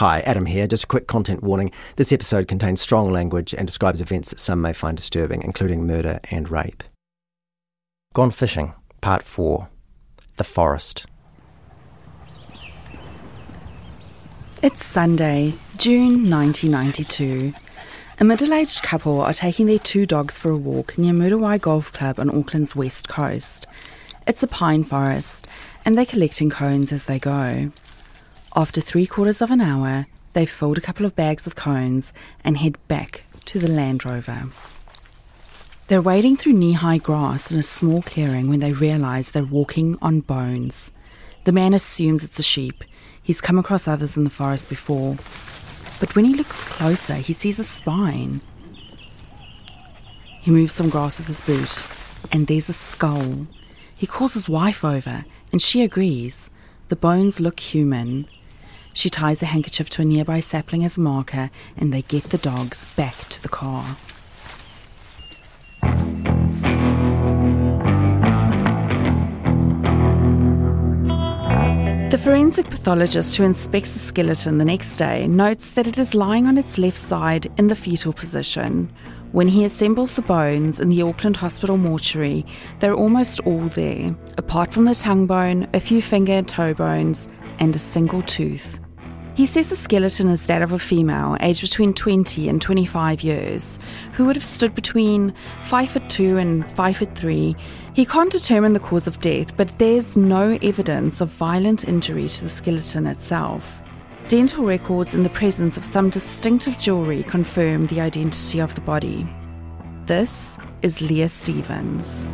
Hi, Adam here. Just a quick content warning. This episode contains strong language and describes events that some may find disturbing, including murder and rape. Gone Fishing, Part 4 The Forest. It's Sunday, June 1992. A middle aged couple are taking their two dogs for a walk near Muriwai Golf Club on Auckland's west coast. It's a pine forest, and they're collecting cones as they go. After three quarters of an hour, they fold a couple of bags of cones and head back to the Land Rover. They're wading through knee high grass in a small clearing when they realise they're walking on bones. The man assumes it's a sheep. He's come across others in the forest before. But when he looks closer, he sees a spine. He moves some grass with his boot, and there's a skull. He calls his wife over, and she agrees. The bones look human. She ties a handkerchief to a nearby sapling as a marker, and they get the dogs back to the car. The forensic pathologist who inspects the skeleton the next day notes that it is lying on its left side in the fetal position. When he assembles the bones in the Auckland Hospital mortuary, they're almost all there, apart from the tongue bone, a few finger and toe bones, and a single tooth. He says the skeleton is that of a female aged between 20 and 25 years, who would have stood between 5 foot 2 and 5 foot 3. He can't determine the cause of death, but there's no evidence of violent injury to the skeleton itself. Dental records in the presence of some distinctive jewellery confirm the identity of the body. This is Leah Stevens.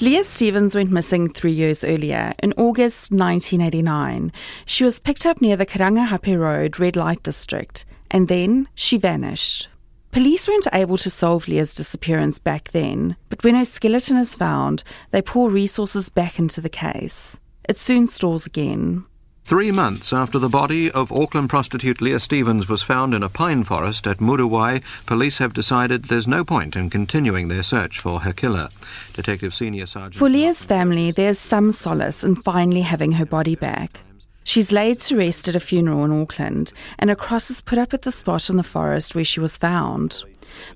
Leah Stevens went missing three years earlier, in August 1989. She was picked up near the Karangahape Road red light district, and then she vanished. Police weren't able to solve Leah's disappearance back then, but when her skeleton is found, they pour resources back into the case. It soon stalls again. Three months after the body of Auckland prostitute Leah Stevens was found in a pine forest at Muriwai, police have decided there's no point in continuing their search for her killer. Detective Senior Sergeant. For Leah's family, there's some solace in finally having her body back. She's laid to rest at a funeral in Auckland, and a cross is put up at the spot in the forest where she was found.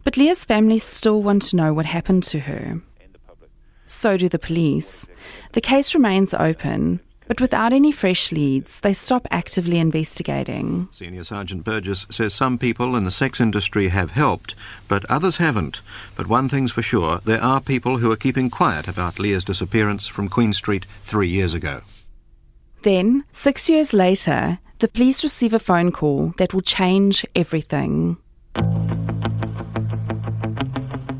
But Leah's family still want to know what happened to her. So do the police. The case remains open, but without any fresh leads, they stop actively investigating. Senior Sergeant Burgess says some people in the sex industry have helped, but others haven't. But one thing's for sure there are people who are keeping quiet about Leah's disappearance from Queen Street three years ago. Then, six years later, the police receive a phone call that will change everything.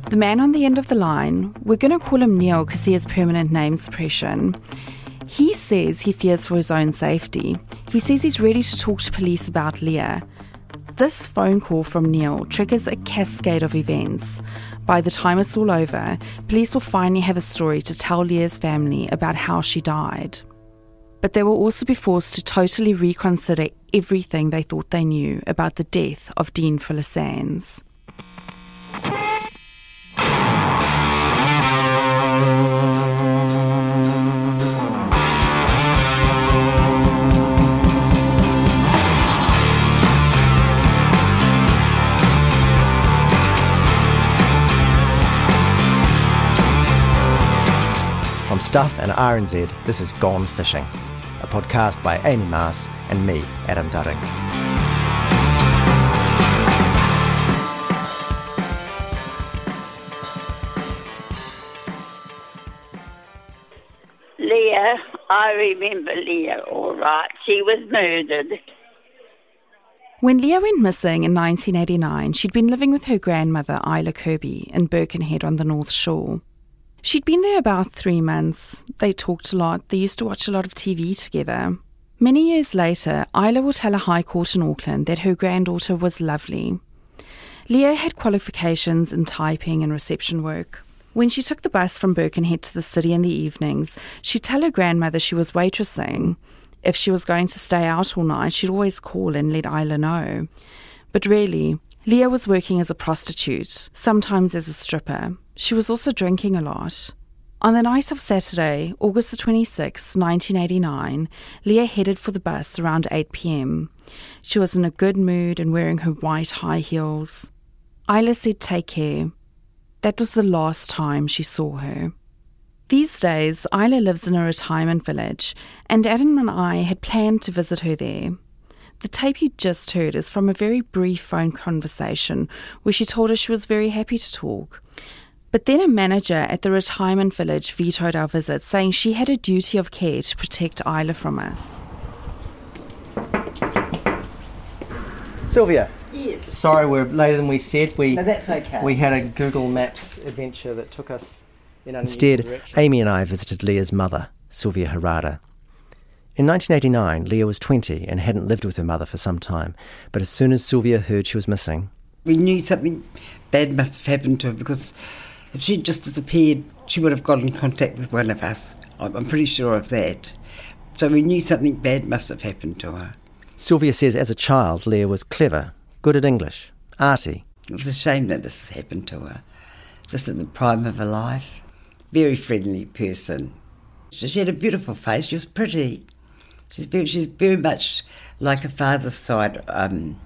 The man on the end of the line, we're going to call him Neil because he has permanent name suppression. He says he fears for his own safety. He says he's ready to talk to police about Leah. This phone call from Neil triggers a cascade of events. By the time it's all over, police will finally have a story to tell Leah's family about how she died. But they will also be forced to totally reconsider everything they thought they knew about the death of Deane Fuller-Sandys. Stuff and RNZ, this is Gone Fishing, a podcast by Amy Maas and me, Adam Dudding. Leah, I remember Leah all right. She was murdered. When Leah went missing in 1989, she'd been living with her grandmother, Isla Kirby, in Birkenhead on the North Shore. She'd been there about three months. They talked a lot. They used to watch a lot of TV together. Many years later, Isla will tell a high court in Auckland that her granddaughter was lovely. Leah had qualifications in typing and reception work. When she took the bus from Birkenhead to the city in the evenings, she'd tell her grandmother she was waitressing. If she was going to stay out all night, she'd always call and let Isla know. But really, Leah was working as a prostitute, sometimes as a stripper. She was also drinking a lot. On the night of Saturday, August the 26th, 1989, Leah headed for the bus around 8 pm. She was in a good mood and wearing her white high heels. Isla said, Take care. That was the last time she saw her. These days, Isla lives in a retirement village, and Adam and I had planned to visit her there. The tape you just heard is from a very brief phone conversation where she told us she was very happy to talk. But then a manager at the retirement village vetoed our visit, saying she had a duty of care to protect Isla from us. Sylvia. Yes. Sorry, we're later than we said. We No, that's okay. we had a Google Maps adventure that took us in Instead, Amy and I visited Leah's mother, Sylvia Harada. In 1989, Leah was 20 and hadn't lived with her mother for some time. But as soon as Sylvia heard she was missing, we knew something bad must have happened to her because if she'd just disappeared, she would have got in contact with one of us. I'm pretty sure of that. So we knew something bad must have happened to her. Sylvia says as a child, Leah was clever, good at English, arty. It was a shame that this happened to her, just in the prime of her life. Very friendly person. She had a beautiful face. She was pretty. She's very, she's very much like her father's side. Um,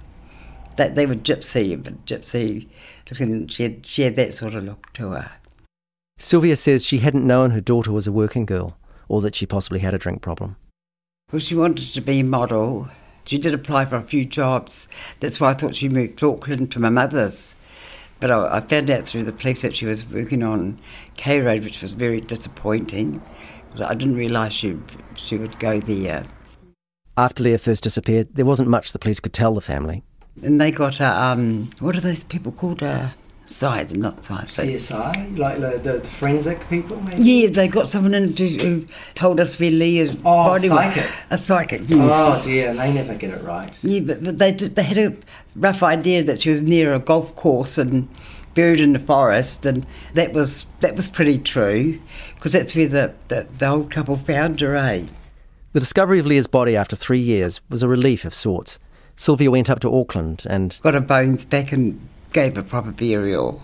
that they were gypsy, but gypsy looking. She had, she had that sort of look to her. Sylvia says she hadn't known her daughter was a working girl, or that she possibly had a drink problem. Well, she wanted to be a model. She did apply for a few jobs. That's why I thought she moved to Auckland to my mother's. But I, I found out through the police that she was working on K Road, which was very disappointing. I didn't realise she she would go there. After Leah first disappeared, there wasn't much the police could tell the family. And they got a um, what are those people called? Uh, science, not science. CSI, like the, the, the forensic people. Maybe? Yeah, they got someone in to, who told us where Leah's oh, body psychic. was. A psychic. Yes. Oh dear, and they never get it right. Yeah, but, but they did, they had a rough idea that she was near a golf course and buried in the forest, and that was that was pretty true because that's where the, the the old couple found her. Eh? The discovery of Leah's body after three years was a relief of sorts. Sylvia went up to Auckland and got her bones back and gave a proper burial.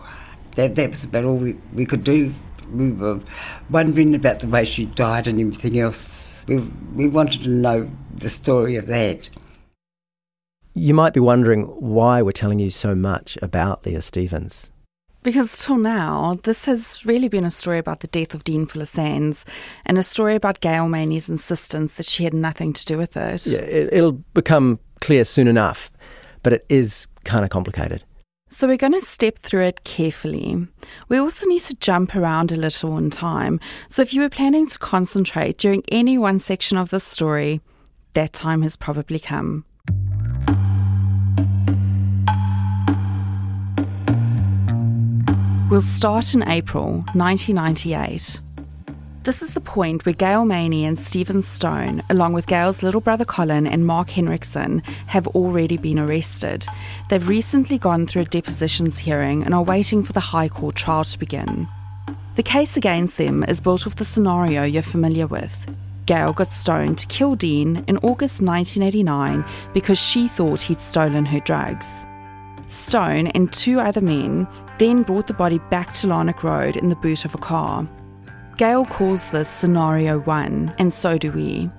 That that was about all we, we could do. We were wondering about the way she died and everything else. We we wanted to know the story of that. You might be wondering why we're telling you so much about Leah Stevens. Because till now, this has really been a story about the death of Deane Fuller-Sandys and a story about Gail Maney's insistence that she had nothing to do with it. Yeah, it, it'll become clear soon enough, but it is kind of complicated. So we're going to step through it carefully. We also need to jump around a little in time. So if you were planning to concentrate during any one section of this story, that time has probably come. We'll start in April 1998. This is the point where Gail Maney and Stephen Stone, along with Gail's little brother Colin and Mark Henriksen, have already been arrested. They've recently gone through a depositions hearing and are waiting for the High Court trial to begin. The case against them is built off the scenario you're familiar with. Gail got Stone to kill Deane in August 1989 because she thought he'd stolen her drugs. Stone and two other men then brought the body back to Larnoch Road in the boot of a car. Gail calls this Scenario 1, and so do we.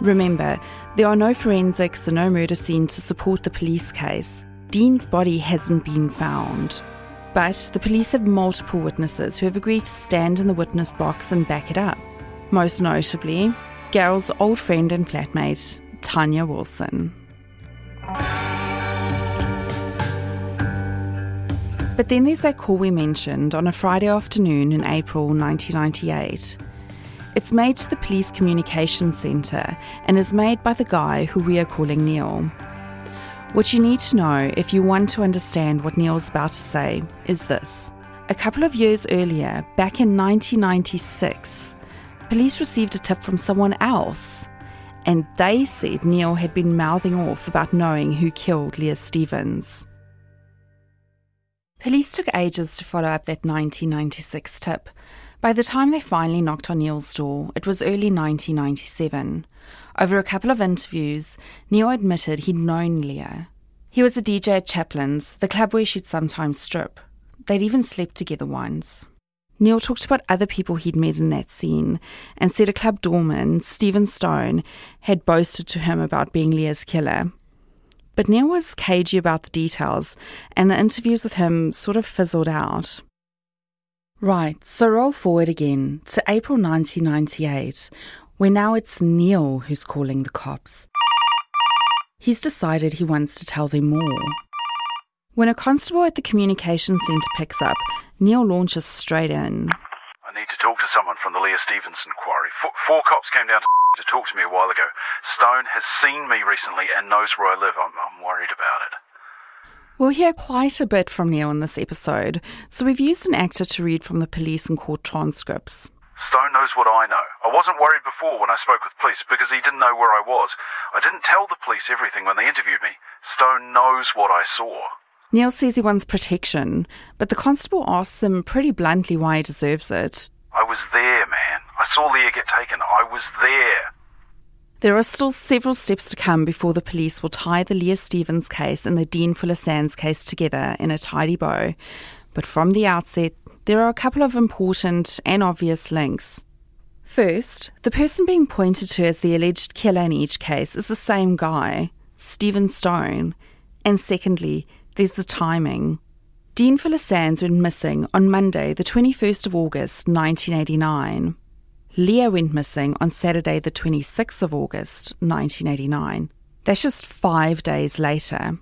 Remember, there are no forensics and no murder scene to support the police case. Deane's body hasn't been found. But the police have multiple witnesses who have agreed to stand in the witness box and back it up. Most notably, Gail's old friend and flatmate, Tanya Wilson. But then there's that call we mentioned on a Friday afternoon in April 1998. It's made to the Police Communications Centre and is made by the guy who we are calling Neil. What you need to know if you want to understand what Neil's about to say is this. A couple of years earlier, back in 1996, police received a tip from someone else, and they said Neil had been mouthing off about knowing who killed Leah Stevens. Police took ages to follow up that 1996 tip. By the time they finally knocked on Neil's door, it was early 1997. Over a couple of interviews, Neil admitted he'd known Leah. He was a DJ at Chaplin's, the club where she'd sometimes strip. They'd even slept together once. Neil talked about other people he'd met in that scene and said a club doorman, Stephen Stone, had boasted to him about being Leah's killer. But Neil was cagey about the details, and the interviews with him sort of fizzled out. Right, so roll forward again to April 1998, where now it's Neil who's calling the cops. He's decided he wants to tell them more. When a constable at the communications centre picks up, Neil launches straight in. I need to talk to someone from the Leah Stevens inquiry. Four, four cops came down to, to talk to me a while ago. Stone has seen me recently and knows where I live. I'm, I'm worried about it. We'll hear quite a bit from Neil in this episode, so we've used an actor to read from the police and court transcripts. Stone knows what I know. I wasn't worried before when I spoke with police because he didn't know where I was. I didn't tell the police everything when they interviewed me. Stone knows what I saw. Neil says he wants protection, but the constable asks him pretty bluntly why he deserves it. I was there, man. I saw Leah get taken. I was there. There are still several steps to come before the police will tie the Leah Stevens case and the Deane Fuller-Sandys case together in a tidy bow. But from the outset, there are a couple of important and obvious links. First, the person being pointed to as the alleged killer in each case is the same guy, Stephen Stone. And secondly, there's the timing. Deane Fuller-Sandys went missing on Monday, the 21st of August, 1989. Leah went missing on Saturday, the 26th of August, 1989. That's just five days later.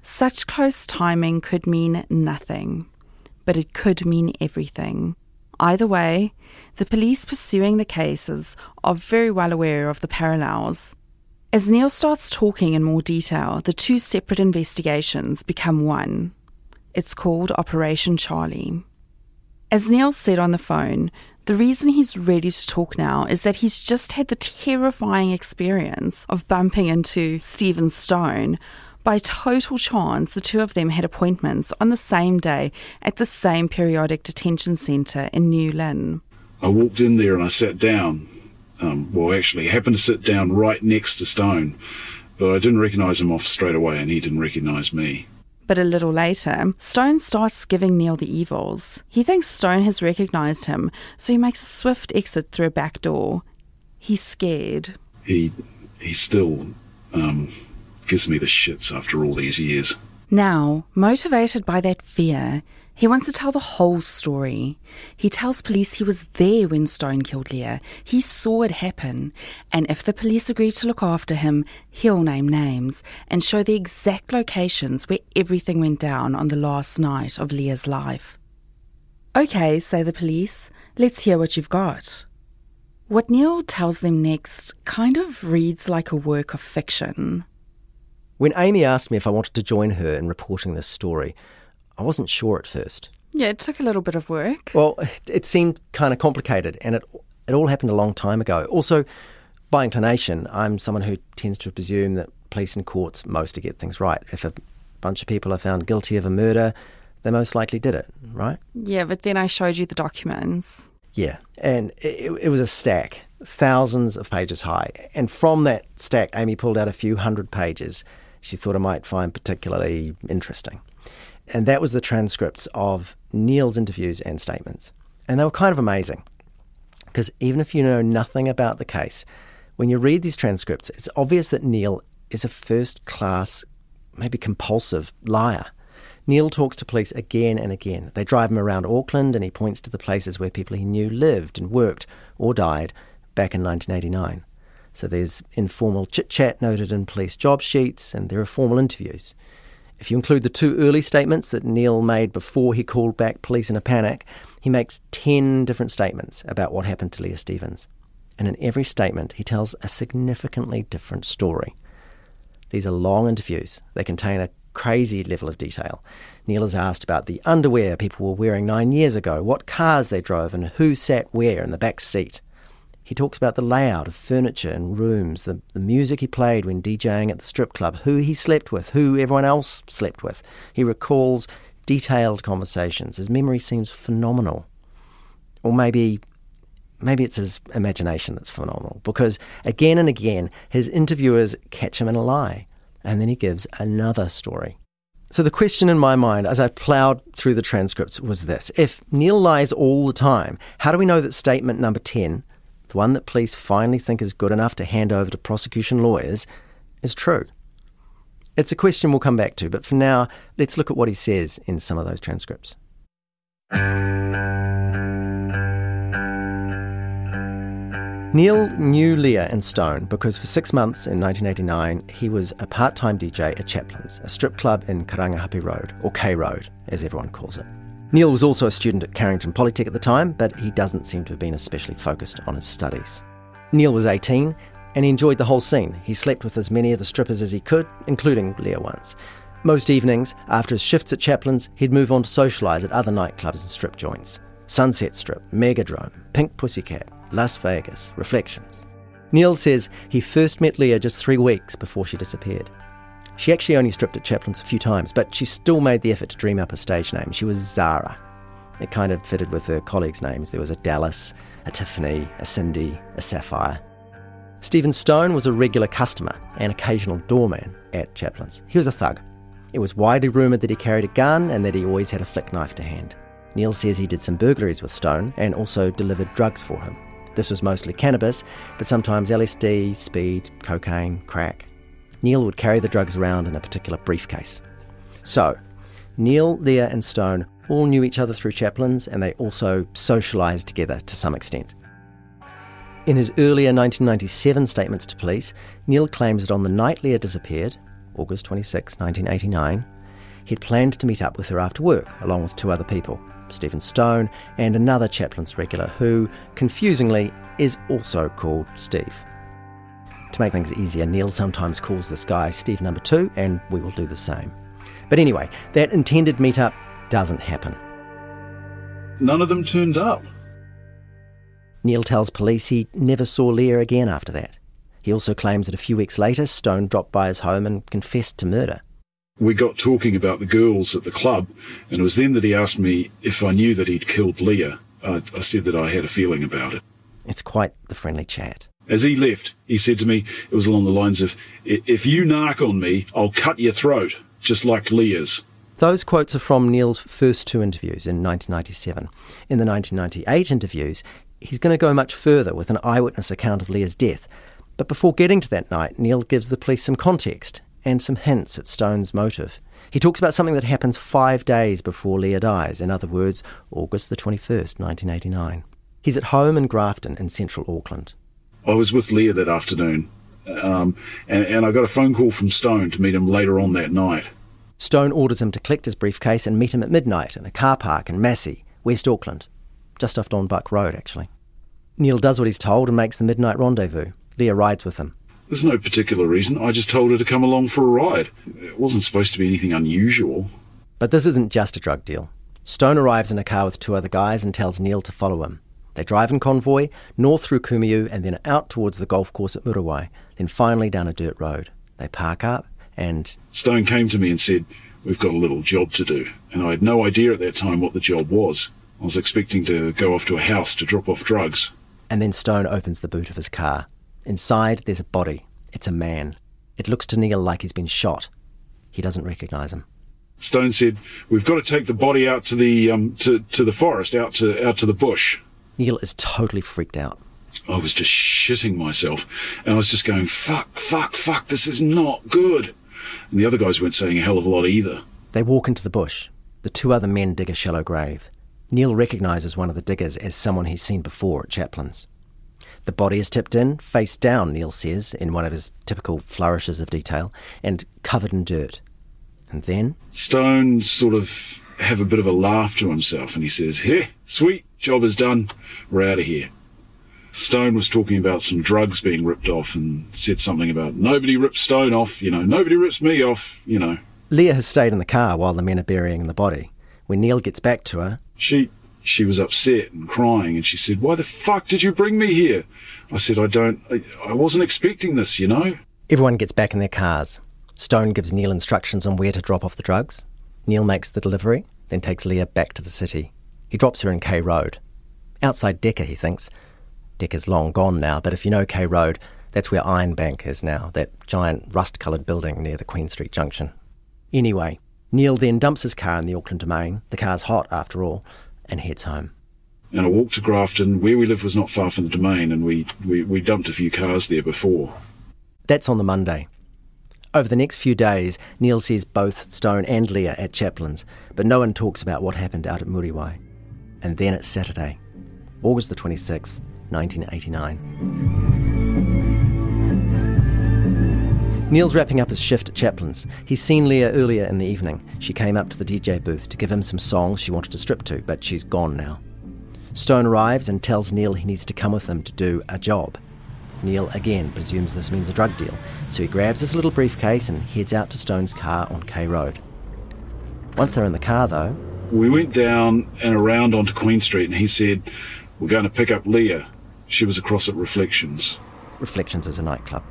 Such close timing could mean nothing, but it could mean everything. Either way, the police pursuing the cases are very well aware of the parallels. As Neil starts talking in more detail, the two separate investigations become one. It's called Operation Charlie. As Neil said on the phone, the reason he's ready to talk now is that he's just had the terrifying experience of bumping into Stephen Stone. By total chance, the two of them had appointments on the same day at the same periodic detention centre in New Lynn. I walked in there and I sat down um, well, actually, happened to sit down right next to Stone, but I didn't recognise him off straight away, and he didn't recognise me. But a little later, Stone starts giving Neil the evils. He thinks Stone has recognised him, so he makes a swift exit through a back door. He's scared. He he still um, gives me the shits after all these years. Now, motivated by that fear, he wants to tell the whole story. He tells police he was there when Stone killed Leah. He saw it happen. And if the police agree to look after him, he'll name names and show the exact locations where everything went down on the last night of Leah's life. Okay, say the police, let's hear what you've got. What Neil tells them next kind of reads like a work of fiction. When Amy asked me if I wanted to join her in reporting this story, I wasn't sure at first. Yeah, it took a little bit of work. Well, it seemed kind of complicated, and it it all happened a long time ago. Also, by inclination, I'm someone who tends to presume that police and courts mostly get things right. If a bunch of people are found guilty of a murder, they most likely did it, right? Yeah, but then I showed you the documents. Yeah, and it, it was a stack, thousands of pages high. And from that stack, Amy pulled out a few hundred pages she thought I might find particularly interesting and that was the transcripts of Neil's interviews and statements. And they were kind of amazing. Because even if you know nothing about the case, when you read these transcripts, it's obvious that Neil is a first class, maybe compulsive liar. Neil talks to police again and again. They drive him around Auckland and he points to the places where people he knew lived and worked or died back in 1989. So there's informal chit chat noted in police job sheets and there are formal interviews. If you include the two early statements that Neil made before he called back police in a panic, he makes 10 different statements about what happened to Leah Stevens. And in every statement, he tells a significantly different story. These are long interviews. They contain a crazy level of detail. Neil is asked about the underwear people were wearing nine years ago, what cars they drove, and who sat where in the back seat. He talks about the layout of furniture and rooms, the, the music he played when DJing at the strip club, who he slept with, who everyone else slept with. He recalls detailed conversations. His memory seems phenomenal. Or maybe maybe it's his imagination that's phenomenal because again and again his interviewers catch him in a lie and then he gives another story. So the question in my mind as I ploughed through the transcripts was this If Neil lies all the time, how do we know that statement number 10, the one that police finally think is good enough to hand over to prosecution lawyers, is true? It's a question we'll come back to, but for now, let's look at what he says in some of those transcripts. Neil knew Leah and Stone because for six months in 1989 he was a part time DJ at Chaplin's, a strip club in Karangahape Road, or K Road as everyone calls it. Neil was also a student at Carrington Polytech at the time, but he doesn't seem to have been especially focused on his studies. Neil was 18 and he enjoyed the whole scene. He slept with as many of the strippers as he could, including Leah once. Most evenings, after his shifts at Chaplin's, he'd move on to socialise at other nightclubs and strip joints Sunset Strip, Megadrome, Pink Pussycat, Las Vegas, Reflections. Neil says he first met Leah just three weeks before she disappeared. She actually only stripped at Chaplin's a few times, but she still made the effort to dream up a stage name. She was Zara. It kind of fitted with her colleagues' names. There was a Dallas, a Tiffany, a Cindy, a Sapphire. Stephen Stone was a regular customer and occasional doorman at Chaplin's. He was a thug. It was widely rumoured that he carried a gun and that he always had a flick knife to hand. Neil says he did some burglaries with Stone and also delivered drugs for him. This was mostly cannabis, but sometimes LSD, speed, cocaine, crack. Neil would carry the drugs around in a particular briefcase. So, Neil, Leah, and Stone all knew each other through Chaplin's and they also socialised together to some extent. In his earlier 1997 statements to police, Neil claims that on the night Leah disappeared, August 26, 1989, he'd planned to meet up with her after work, along with two other people. Stephen Stone, and another Chaplin's regular who, confusingly, is also called Steve. To make things easier, Neil sometimes calls this guy Steve number two, and we will do the same. But anyway, that intended meetup doesn't happen. None of them turned up. Neil tells police he never saw Leah again after that. He also claims that a few weeks later, Stone dropped by his home and confessed to murder we got talking about the girls at the club, and it was then that he asked me if I knew that he'd killed Leah. I, I said that I had a feeling about it. It's quite the friendly chat. As he left, he said to me, it was along the lines of, If you narc on me, I'll cut your throat, just like Leah's. Those quotes are from Neil's first two interviews in 1997. In the 1998 interviews, he's going to go much further with an eyewitness account of Leah's death. But before getting to that night, Neil gives the police some context and some hints at Stone's motive. He talks about something that happens five days before Leah dies, in other words, August the 21st, 1989. He's at home in Grafton in central Auckland. I was with Leah that afternoon, um, and, and I got a phone call from Stone to meet him later on that night. Stone orders him to collect his briefcase and meet him at midnight in a car park in Massey, West Auckland, just off Don Buck Road, actually. Neil does what he's told and makes the midnight rendezvous. Leah rides with him. There's no particular reason. I just told her to come along for a ride. It wasn't supposed to be anything unusual. But this isn't just a drug deal. Stone arrives in a car with two other guys and tells Neil to follow him. They drive in convoy, north through Kumeu and then out towards the golf course at Muriwai, then finally down a dirt road. They park up and. Stone came to me and said, We've got a little job to do. And I had no idea at that time what the job was. I was expecting to go off to a house to drop off drugs. And then Stone opens the boot of his car. Inside, there's a body. It's a man. It looks to Neil like he's been shot. He doesn't recognise him. Stone said, "We've got to take the body out to the um, to to the forest, out to out to the bush." Neil is totally freaked out. I was just shitting myself, and I was just going, "Fuck, fuck, fuck! This is not good." And the other guys weren't saying a hell of a lot either. They walk into the bush. The two other men dig a shallow grave. Neil recognises one of the diggers as someone he's seen before at Chaplin's. The body is tipped in, face down, Neil says, in one of his typical flourishes of detail, and covered in dirt. And then? Stone sort of have a bit of a laugh to himself and he says, Here, sweet, job is done. We're out of here. Stone was talking about some drugs being ripped off and said something about nobody rips Stone off, you know, nobody rips me off, you know. Leah has stayed in the car while the men are burying the body. When Neil gets back to her, she she was upset and crying and she said, Why the fuck did you bring me here? I said, I don't, I, I wasn't expecting this, you know? Everyone gets back in their cars. Stone gives Neil instructions on where to drop off the drugs. Neil makes the delivery, then takes Leah back to the city. He drops her in K Road. Outside Decca, he thinks. Decca's long gone now, but if you know K Road, that's where Iron Bank is now, that giant rust coloured building near the Queen Street Junction. Anyway, Neil then dumps his car in the Auckland Domain, the car's hot after all, and heads home. And I walked to Grafton. Where we live was not far from the domain, and we, we, we dumped a few cars there before. That's on the Monday. Over the next few days, Neil sees both Stone and Leah at Chaplin's, but no one talks about what happened out at Muriwai. And then it's Saturday, August the 26th, 1989. Neil's wrapping up his shift at Chaplin's. He's seen Leah earlier in the evening. She came up to the DJ booth to give him some songs she wanted to strip to, but she's gone now. Stone arrives and tells Neil he needs to come with him to do a job. Neil again presumes this means a drug deal, so he grabs his little briefcase and heads out to Stone's car on K Road. Once they're in the car, though, We went down and around onto Queen Street, and he said, We're going to pick up Leah. She was across at Reflections. Reflections is a nightclub.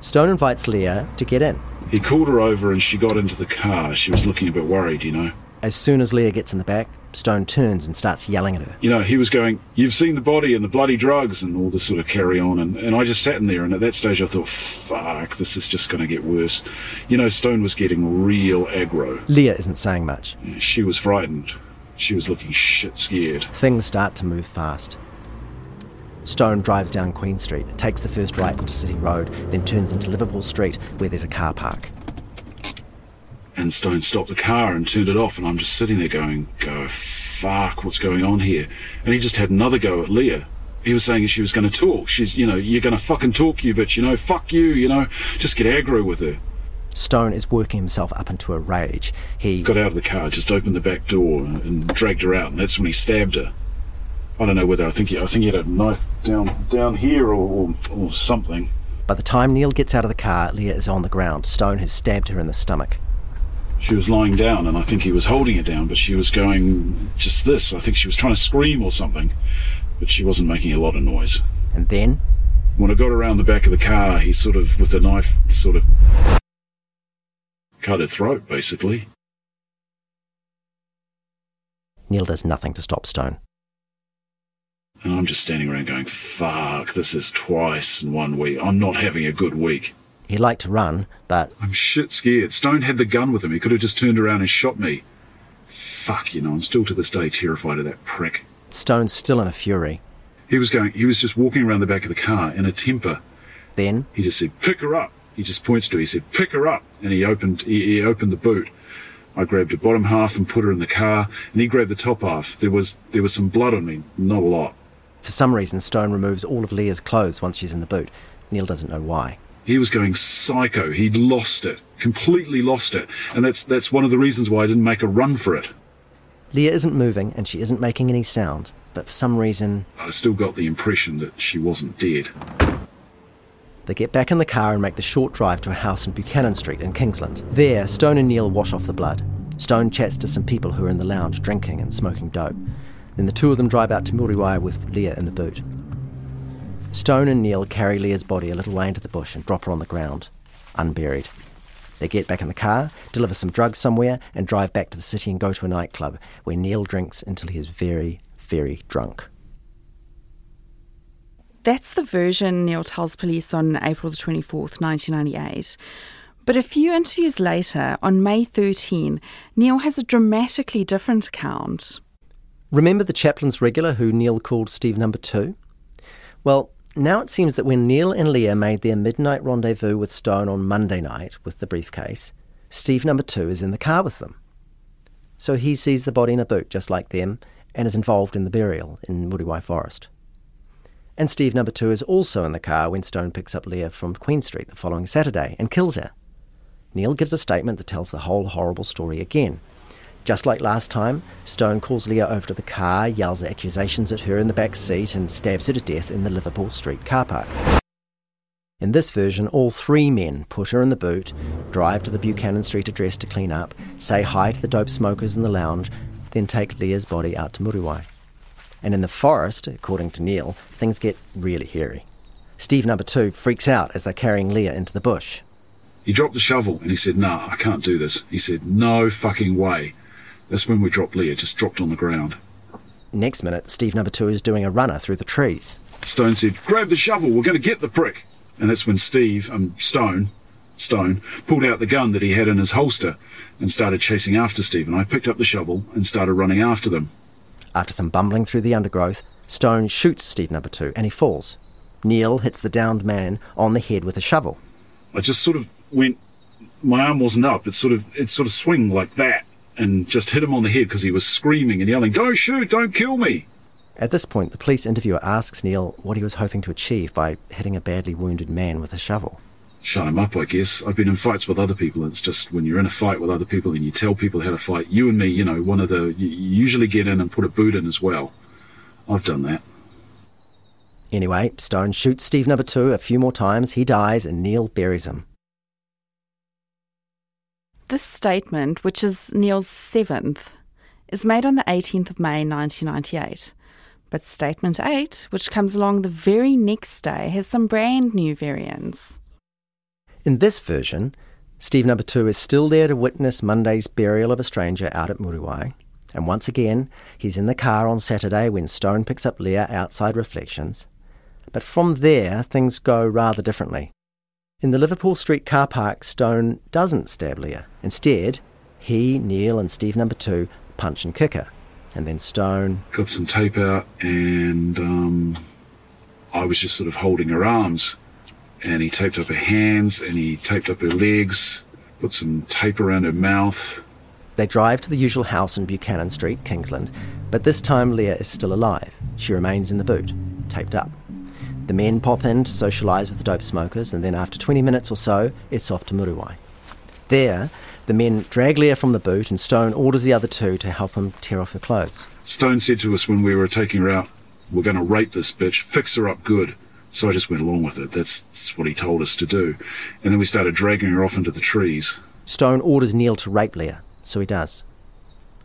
Stone invites Leah to get in. He called her over, and she got into the car. She was looking a bit worried, you know. As soon as Leah gets in the back, Stone turns and starts yelling at her. You know, he was going, You've seen the body and the bloody drugs, and all this sort of carry on. And, and I just sat in there, and at that stage I thought, Fuck, this is just going to get worse. You know, Stone was getting real aggro. Leah isn't saying much. She was frightened. She was looking shit scared. Things start to move fast. Stone drives down Queen Street, takes the first right onto City Road, then turns into Liverpool Street where there's a car park. And Stone stopped the car and turned it off, and I'm just sitting there going, Go, fuck, what's going on here? And he just had another go at Leah. He was saying she was going to talk. She's, you know, you're going to fucking talk, you bitch, you know, fuck you, you know, just get aggro with her. Stone is working himself up into a rage. He Got out of the car, just opened the back door and dragged her out, and that's when he stabbed her. I don't know whether I think he, I think he had a knife down down here or, or, or something. By the time Neil gets out of the car, Leah is on the ground. Stone has stabbed her in the stomach. She was lying down, and I think he was holding her down, but she was going just this. I think she was trying to scream or something, but she wasn't making a lot of noise. And then When I got around the back of the car, he sort of, with the knife, sort of cut her throat, basically. Neil does nothing to stop Stone. And I'm just standing around going, fuck, this is twice in one week. I'm not having a good week. He'd like to run, but I'm shit scared. Stone had the gun with him. He could have just turned around and shot me. Fuck, you know, I'm still to this day terrified of that prick. Stone's still in a fury. He was going, he was just walking around the back of the car in a temper. Then He just said, pick her up. He just points to her. He said, pick her up. And he opened, he, he opened the boot. I grabbed the bottom half and put her in the car, and he grabbed the top half. There was, there was some blood on me, not a lot. For some reason, Stone removes all of Leah's clothes once she's in the boot. Neil doesn't know why. He was going psycho. He'd lost it, completely lost it, and that's that's one of the reasons why I didn't make a run for it. Leah isn't moving and she isn't making any sound, but for some reason, I still got the impression that she wasn't dead. they get back in the car and make the short drive to a house in Buchanan Street in Kingsland. There, Stone and Neil wash off the blood. Stone chats to some people who are in the lounge drinking and smoking dope. Then the two of them drive out to Muriwai with Leah in the boot. Stone and Neil carry Leah's body a little way into the bush and drop her on the ground, unburied. They get back in the car, deliver some drugs somewhere, and drive back to the city and go to a nightclub where Neil drinks until he is very, very drunk. That's the version Neil tells police on April the 24th, 1998. But a few interviews later, on May 13, Neil has a dramatically different account. Remember the Chaplin's regular who Neil called Steve Number Two? Well, now it seems that when Neil and Leah made their midnight rendezvous with Stone on Monday night with the briefcase, Steve Number Two is in the car with them. So he sees the body in a boot just like them and is involved in the burial in Muriwai Forest. And Steve Number Two is also in the car when Stone picks up Leah from Queen Street the following Saturday and kills her. Neil gives a statement that tells the whole horrible story again. Just like last time, Stone calls Leah over to the car, yells accusations at her in the back seat, and stabs her to death in the Liverpool Street car park. In this version, all three men put her in the boot, drive to the Buchanan Street address to clean up, say hi to the dope smokers in the lounge, then take Leah's body out to Muriwai. And in the forest, according to Neil, things get really hairy. Steve number two freaks out as they're carrying Leah into the bush. He dropped the shovel and he said, Nah, I can't do this. He said, No fucking way. That's when we dropped Leah, just dropped on the ground. Next minute, Steve number two is doing a runner through the trees. Stone said, Grab the shovel, we're going to get the prick. And that's when Steve, um, Stone, Stone, pulled out the gun that he had in his holster and started chasing after Stephen. I picked up the shovel and started running after them. After some bumbling through the undergrowth, Stone shoots Steve number two and he falls. Neil hits the downed man on the head with a shovel. I just sort of went, my arm wasn't up. It sort of, it sort of swung like that and just hit him on the head because he was screaming and yelling, Don't shoot, don't kill me. At this point, the police interviewer asks Neil what he was hoping to achieve by hitting a badly wounded man with a shovel. Shut him up, I guess. I've been in fights with other people. It's just when you're in a fight with other people and you tell people how to fight, you and me, you know, one of the, you usually get in and put a boot in as well. I've done that. Anyway, Stone shoots Steve number two a few more times, he dies, and Neil buries him. This statement, which is Neil's seventh, is made on the 18th of May 1998. But Statement 8, which comes along the very next day, has some brand new variants. In this version, Steve number two is still there to witness Monday's burial of a stranger out at Muriwai. And once again, he's in the car on Saturday when Stone picks up Leah outside Reflections. But from there, things go rather differently. In the Liverpool Street car park, Stone doesn't stab Leah. Instead, he, Neil, and Steve number two punch and kick her. And then Stone. Got some tape out and um, I was just sort of holding her arms. And he taped up her hands and he taped up her legs, put some tape around her mouth. They drive to the usual house in Buchanan Street, Kingsland, but this time Leah is still alive. She remains in the boot, taped up. The men pop in to socialise with the dope smokers, and then after 20 minutes or so, it's off to Muriwai. There, the men drag Leah from the boot, and Stone orders the other two to help him tear off her clothes. Stone said to us when we were taking her out, We're going to rape this bitch, fix her up good. So I just went along with it. That's, that's what he told us to do. And then we started dragging her off into the trees. Stone orders Neil to rape Leah, so he does.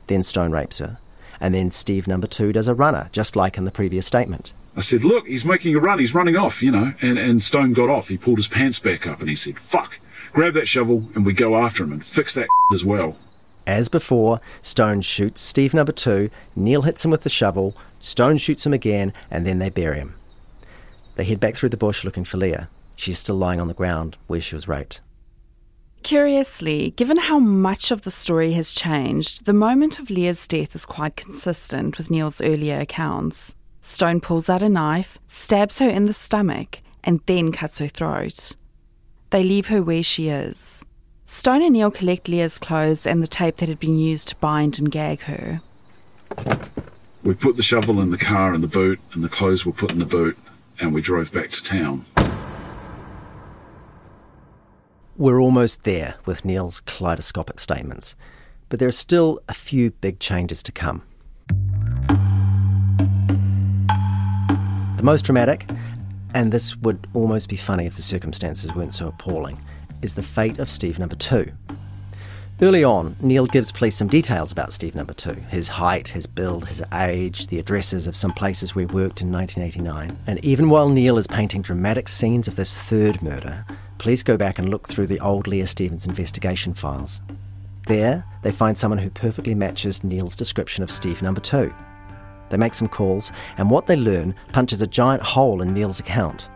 Then Stone rapes her, and then Steve number two does a runner, just like in the previous statement. I said, Look, he's making a run, he's running off, you know. And, and Stone got off. He pulled his pants back up and he said, Fuck, grab that shovel and we go after him and fix that as well. As before, Stone shoots Steve number two, Neil hits him with the shovel, Stone shoots him again, and then they bury him. They head back through the bush looking for Leah. She's still lying on the ground where she was raped. Curiously, given how much of the story has changed, the moment of Leah's death is quite consistent with Neil's earlier accounts. Stone pulls out a knife, stabs her in the stomach, and then cuts her throat. They leave her where she is. Stone and Neil collect Leah's clothes and the tape that had been used to bind and gag her. We put the shovel in the car and the boot, and the clothes were put in the boot, and we drove back to town. We're almost there with Neil's kaleidoscopic statements, but there are still a few big changes to come. The most dramatic, and this would almost be funny if the circumstances weren't so appalling, is the fate of Steve number two. Early on, Neil gives police some details about Steve number two his height, his build, his age, the addresses of some places where he worked in 1989. And even while Neil is painting dramatic scenes of this third murder, police go back and look through the old Leah Stevens investigation files. There, they find someone who perfectly matches Neil's description of Steve number two. They make some calls, and what they learn punches a giant hole in Neil's account.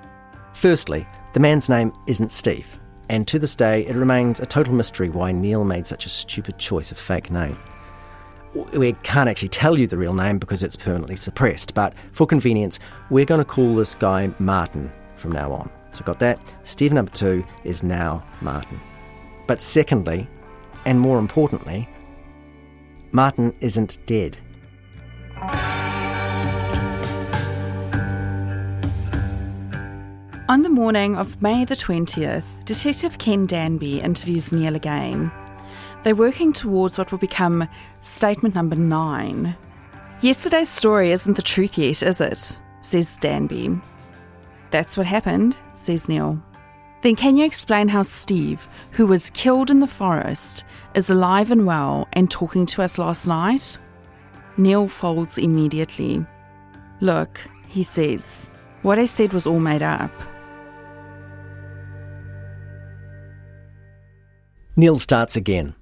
Firstly, the man's name isn't Steve, and to this day it remains a total mystery why Neil made such a stupid choice of fake name. We can't actually tell you the real name because it's permanently suppressed, but for convenience, we're going to call this guy Martin from now on. So, got that? Steve number two is now Martin. But secondly, and more importantly, Martin isn't dead. On the morning of May the 20th, Detective Ken Danby interviews Neil again. They're working towards what will become statement number nine. Yesterday's story isn't the truth yet, is it? says Danby. That's what happened, says Neil. Then can you explain how Steve, who was killed in the forest, is alive and well and talking to us last night? Neil folds immediately. Look, he says, what I said was all made up. Neil starts again.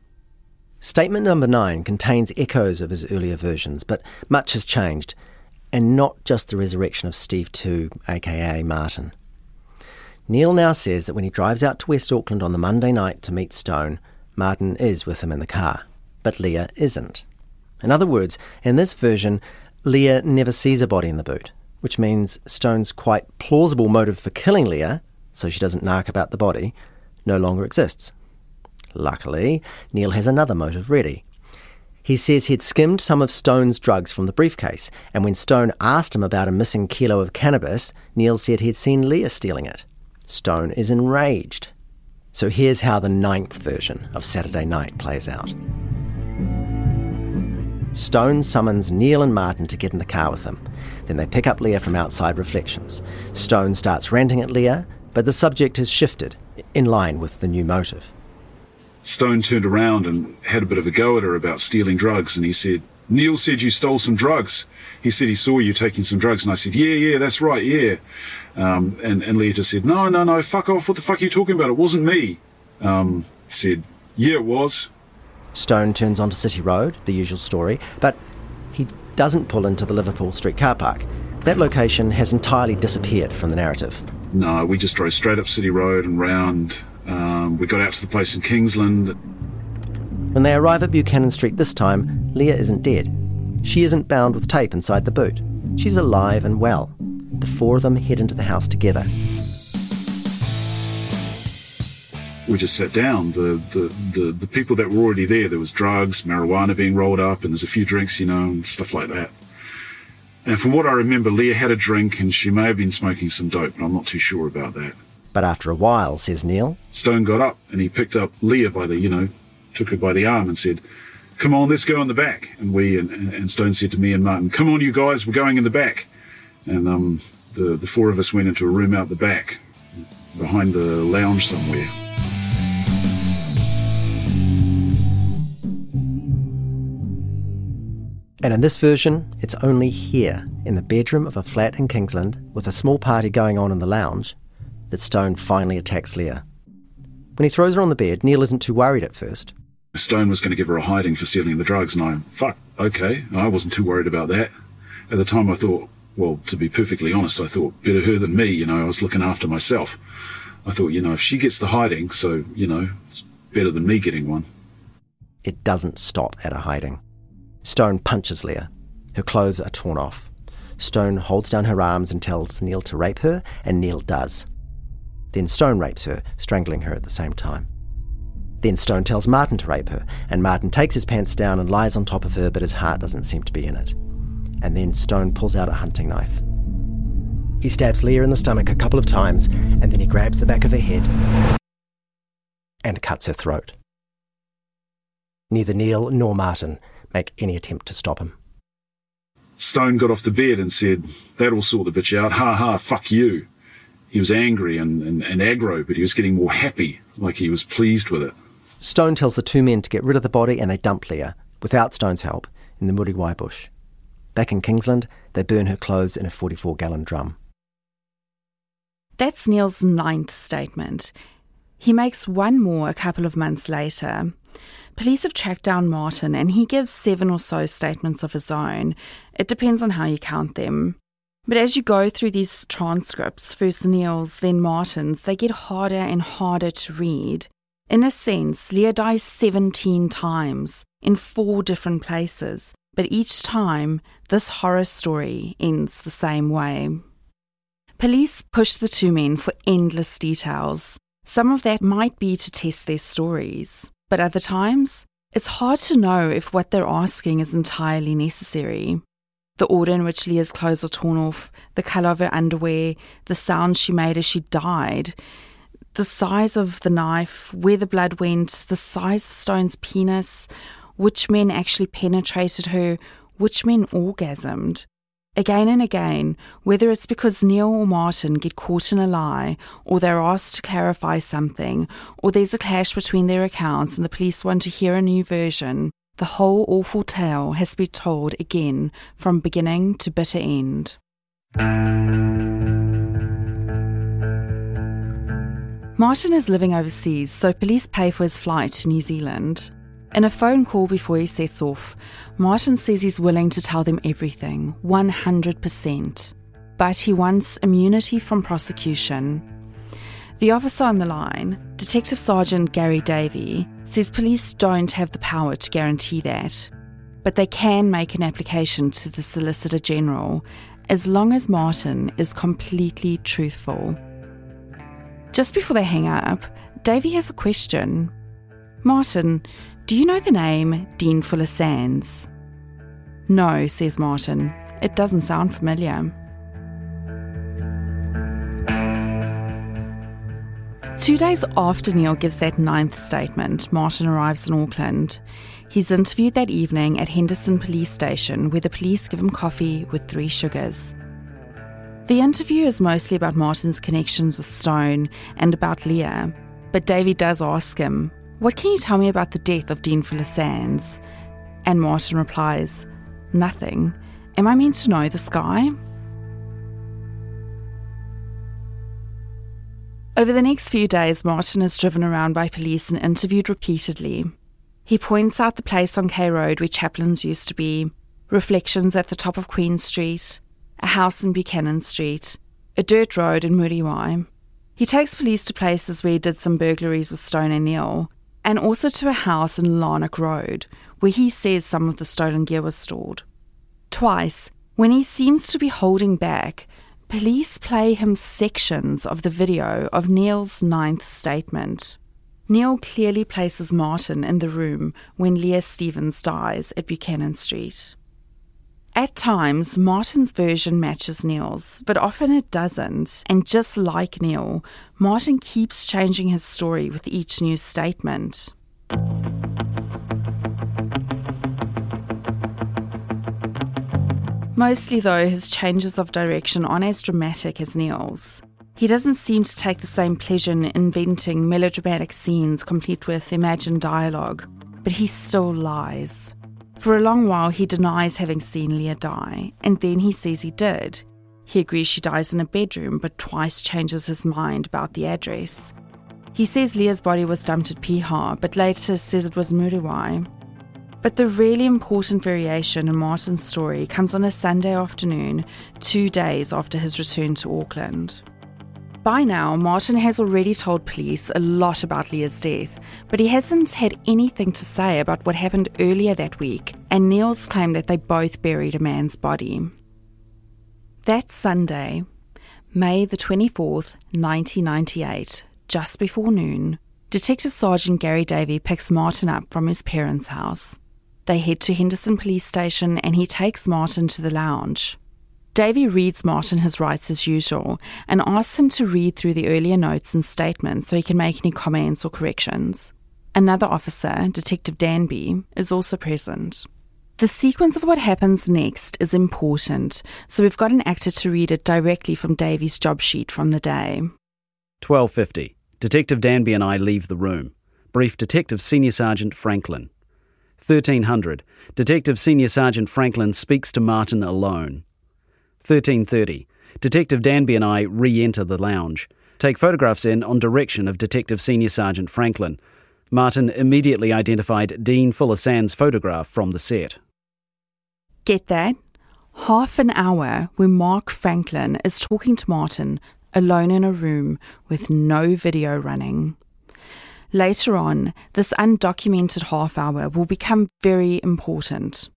Statement number nine contains echoes of his earlier versions, but much has changed, and not just the resurrection of Steve 2, aka Martin. Neil now says that when he drives out to West Auckland on the Monday night to meet Stone, Martin is with him in the car, but Leah isn't. In other words, in this version, Leah never sees a body in the boot, which means Stone's quite plausible motive for killing Leah, so she doesn't narc about the body, no longer exists. Luckily, Neil has another motive ready. He says he'd skimmed some of Stone's drugs from the briefcase, and when Stone asked him about a missing kilo of cannabis, Neil said he'd seen Leah stealing it. Stone is enraged. So here's how the ninth version of Saturday Night plays out. Stone summons Neil and Martin to get in the car with him. Then they pick up Leah from outside Reflections. Stone starts ranting at Leah, but the subject has shifted, in line with the new motive. Stone turned around and had a bit of a go at her about stealing drugs, and he said, Neil said you stole some drugs. He said he saw you taking some drugs, and I said, Yeah, yeah, that's right, yeah. Um, and, and Leah just said, No, no, no, fuck off. What the fuck are you talking about? It wasn't me. Um, said, Yeah, it was. Stone turns onto City Road, the usual story, but he doesn't pull into the Liverpool Street car park. That location has entirely disappeared from the narrative. No, we just drove straight up City Road and round. Um, we got out to the place in Kingsland. When they arrive at Buchanan Street this time, Leah isn't dead. She isn't bound with tape inside the boot. She's alive and well. The four of them head into the house together. we just sat down. The, the, the, the, people that were already there, there was drugs, marijuana being rolled up, and there's a few drinks, you know, and stuff like that. And from what I remember, Leah had a drink and she may have been smoking some dope, but I'm not too sure about that. But after a while, says Neil, Stone got up and he picked up Leah by the, you know, took her by the arm and said, Come on, let's go in the back. And we, and, and Stone said to me and Martin, Come on, you guys, we're going in the back. And um, the, the four of us went into a room out the back, behind the lounge somewhere. And in this version, it's only here, in the bedroom of a flat in Kingsland, with a small party going on in the lounge, that Stone finally attacks Leah. When he throws her on the bed, Neil isn't too worried at first. Stone was going to give her a hiding for stealing the drugs, and I, fuck, okay, I wasn't too worried about that. At the time, I thought, well, to be perfectly honest, I thought better her than me, you know, I was looking after myself. I thought, you know, if she gets the hiding, so, you know, it's better than me getting one. It doesn't stop at a hiding. Stone punches Leah. Her clothes are torn off. Stone holds down her arms and tells Neil to rape her, and Neil does. Then Stone rapes her, strangling her at the same time. Then Stone tells Martin to rape her, and Martin takes his pants down and lies on top of her, but his heart doesn't seem to be in it. And then Stone pulls out a hunting knife. He stabs Leah in the stomach a couple of times, and then he grabs the back of her head and cuts her throat. Neither Neil nor Martin make any attempt to stop him. Stone got off the bed and said, That'll sort the bitch out. Ha ha, fuck you. He was angry and, and, and aggro, but he was getting more happy, like he was pleased with it. Stone tells the two men to get rid of the body and they dump Leah, without Stone's help, in the Muriwai bush. Back in Kingsland, they burn her clothes in a 44 gallon drum. That's Neil's ninth statement. He makes one more a couple of months later. Police have tracked down Martin and he gives seven or so statements of his own. It depends on how you count them. But as you go through these transcripts, first Neil's, then Martin's, they get harder and harder to read. In a sense, Leah dies 17 times in four different places, but each time, this horror story ends the same way. Police push the two men for endless details. Some of that might be to test their stories. But other times, it's hard to know if what they're asking is entirely necessary. The order in which Leah's clothes are torn off, the colour of her underwear, the sound she made as she died, the size of the knife, where the blood went, the size of Stone's penis, which men actually penetrated her, which men orgasmed. Again and again, whether it's because Neil or Martin get caught in a lie, or they're asked to clarify something, or there's a clash between their accounts and the police want to hear a new version, the whole awful tale has to be told again from beginning to bitter end. Martin is living overseas, so police pay for his flight to New Zealand. In a phone call before he sets off, Martin says he's willing to tell them everything, 100%. But he wants immunity from prosecution. The officer on the line, Detective Sergeant Gary Davey, says police don't have the power to guarantee that, but they can make an application to the Solicitor General as long as Martin is completely truthful. Just before they hang up, Davey has a question. Martin, do you know the name Deane Fuller-Sandys? No, says Martin. It doesn't sound familiar. Two days after Neil gives that ninth statement, Martin arrives in Auckland. He's interviewed that evening at Henderson Police Station, where the police give him coffee with three sugars. The interview is mostly about Martin's connections with Stone and about Leah, but Davey does ask him, What can you tell me about the death of Deane Fuller-Sandys? And Martin replies, Nothing. Am I meant to know this guy? Over the next few days, Martin is driven around by police and interviewed repeatedly. He points out the place on K Road where Chaplin's used to be, reflections at the top of Queen Street, a house in Buchanan Street, a dirt road in Muriwai. He takes police to places where he did some burglaries with Stone and Neil, and also to a house in Larnoch Road, where he says some of the stolen gear was stored. Twice, when he seems to be holding back, Police play him sections of the video of Neil's ninth statement. Neil clearly places Martin in the room when Leah Stevens dies at Buchanan Street. At times, Martin's version matches Neil's, but often it doesn't. And just like Neil, Martin keeps changing his story with each new statement. Mostly, though, his changes of direction aren't as dramatic as Neil's. He doesn't seem to take the same pleasure in inventing melodramatic scenes complete with imagined dialogue, but he still lies. For a long while, he denies having seen Leah die, and then he says he did. He agrees she dies in a bedroom, but twice changes his mind about the address. He says Leah's body was dumped at Piha, but later says it was Muriwai. But the really important variation in Martin's story comes on a Sunday afternoon, two days after his return to Auckland. By now, Martin has already told police a lot about Leah's death, but he hasn't had anything to say about what happened earlier that week and Neil's claim that they both buried a man's body. That Sunday, May the 24th, 1998, just before noon, Detective Sergeant Gary Davey picks Martin up from his parents' house. They head to Henderson Police Station and he takes Martin to the lounge. Davey reads Martin his rights as usual and asks him to read through the earlier notes and statements so he can make any comments or corrections. Another officer, Detective Danby, is also present. The sequence of what happens next is important, so we've got an actor to read it directly from Davey's job sheet from the day. 1250. Detective Danby and I leave the room. Brief Detective Senior Sergeant Franklin. 1300. Detective Senior Sergeant Franklin speaks to Martin alone. 1330. Detective Danby and I re enter the lounge. Take photographs in on direction of Detective Senior Sergeant Franklin. Martin immediately identified Deane Fuller-Sandys' photograph from the set. Get that? Half an hour where Mark Franklin is talking to Martin alone in a room with no video running. Later on, this undocumented half hour will become very important.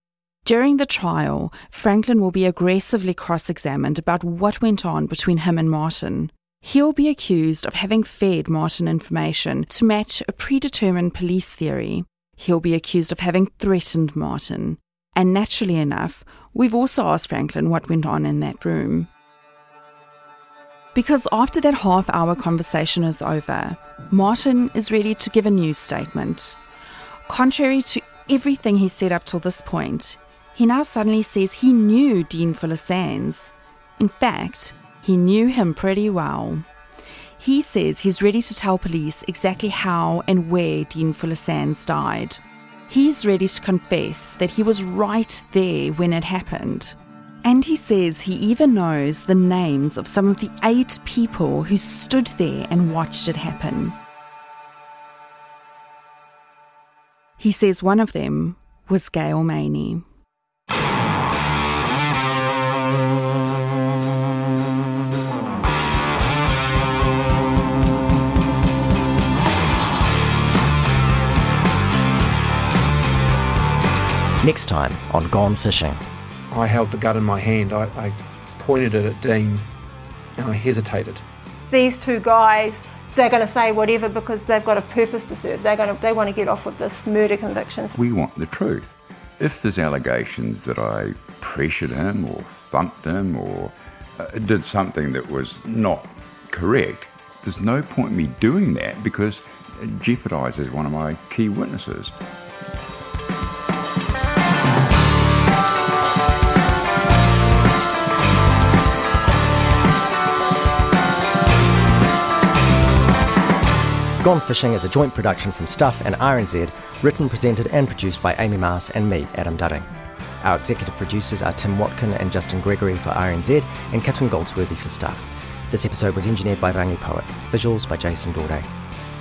During the trial, Franklin will be aggressively cross examined about what went on between him and Martin. He'll be accused of having fed Martin information to match a predetermined police theory. He'll be accused of having threatened Martin. And naturally enough, we've also asked Franklin what went on in that room. Because after that half hour conversation is over, Martin is ready to give a news statement. Contrary to everything he said up till this point, he now suddenly says he knew Deane Fuller-Sandys. In fact, he knew him pretty well. He says he's ready to tell police exactly how and where Deane Fuller-Sandys died. He's ready to confess that he was right there when it happened. And he says he even knows the names of some of the eight people who stood there and watched it happen. He says one of them was Gail Maney. Next time on Gone Fishing. I held the gun in my hand. I, I pointed it at Deane and I hesitated. These two guys, they're going to say whatever because they've got a purpose to serve. They're going to, they want to get off with this murder convictions. We want the truth. If there's allegations that I pressured him or thumped him or uh, did something that was not correct, there's no point in me doing that because it jeopardises one of my key witnesses. Gone Fishing is a joint production from Stuff and RNZ, written, presented, and produced by Amy Maas and me, Adam Dudding. Our executive producers are Tim Watkin and Justin Gregory for RNZ, and Catherine Goldsworthy for Stuff. This episode was engineered by Rangi Poet, visuals by Jason Dorday.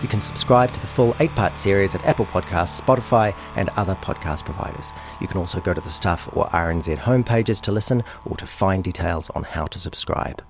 You can subscribe to the full eight part series at Apple Podcasts, Spotify, and other podcast providers. You can also go to the Stuff or RNZ homepages to listen or to find details on how to subscribe.